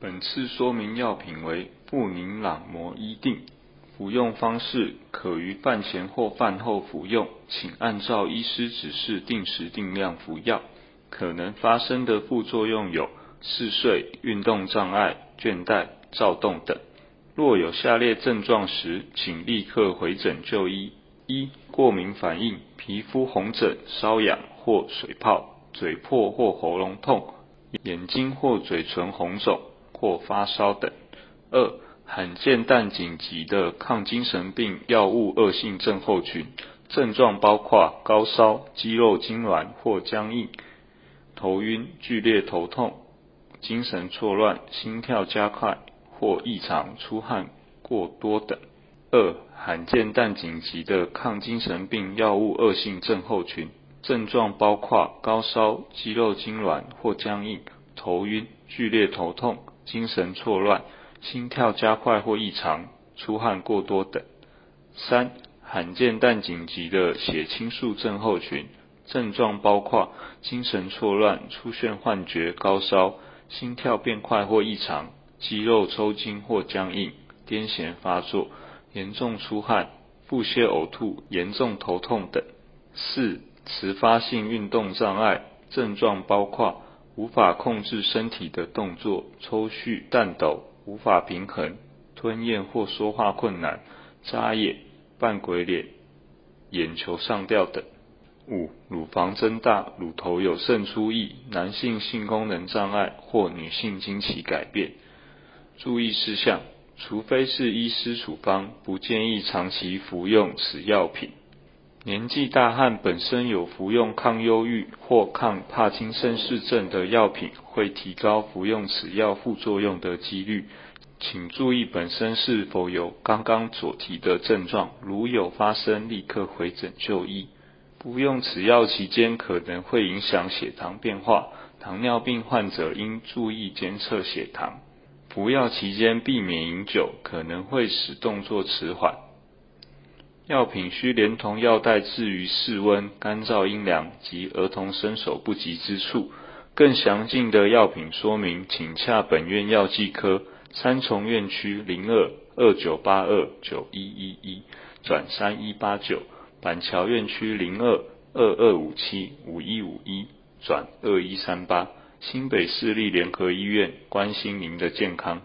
本次说明药品为布宁朗摩伊定，服用方式可于饭前或饭后服用，请按照医师指示定时定量服药。可能发生的副作用有嗜睡、运动障碍、倦怠、躁动等。若有下列症状时，请立刻回诊就医：一、过敏反应，皮肤红疹、瘙痒或水泡，嘴破或喉咙痛，眼睛或嘴唇红肿。或发烧等。二、罕见但紧急的抗精神病药物恶性症候群，症状包括高烧、肌肉痉挛或僵硬、头晕、剧烈头痛、精神错乱、心跳加快或异常、出汗过多等。二、罕见但紧急的抗精神病药物恶性症候群，症状包括高烧、肌肉痉挛或僵硬、头晕、剧烈头痛。精神错乱、心跳加快或异常、出汗过多等。三、罕见但紧急的血清素症候群，症状包括精神错乱、出现幻觉、高烧、心跳变快或异常、肌肉抽筋或僵硬、癫痫发作、严重出汗、腹泻呕吐、严重头痛等。四、迟发性运动障碍，症状包括。无法控制身体的动作，抽搐、颤抖，无法平衡，吞咽或说话困难，眨眼、扮鬼脸、眼球上吊等。五、乳房增大，乳头有渗出液，男性性功能障碍或女性经期改变。注意事项：除非是医师处方，不建议长期服用此药品。年纪大和本身有服用抗忧郁或抗帕金森氏症的药品，会提高服用此药副作用的几率。请注意本身是否有刚刚所提的症状，如有发生，立刻回诊就医。服用此药期间可能会影响血糖变化，糖尿病患者应注意监测血糖。服药期间避免饮酒，可能会使动作迟缓。药品需连同药袋置于室温、干燥、阴凉及儿童伸手不及之处。更详尽的药品说明，请洽本院药剂科三重院区零二二九八二九一一一转三一八九，板桥院区零二二二五七五一五一转二一三八，新北市立联合医院关心您的健康。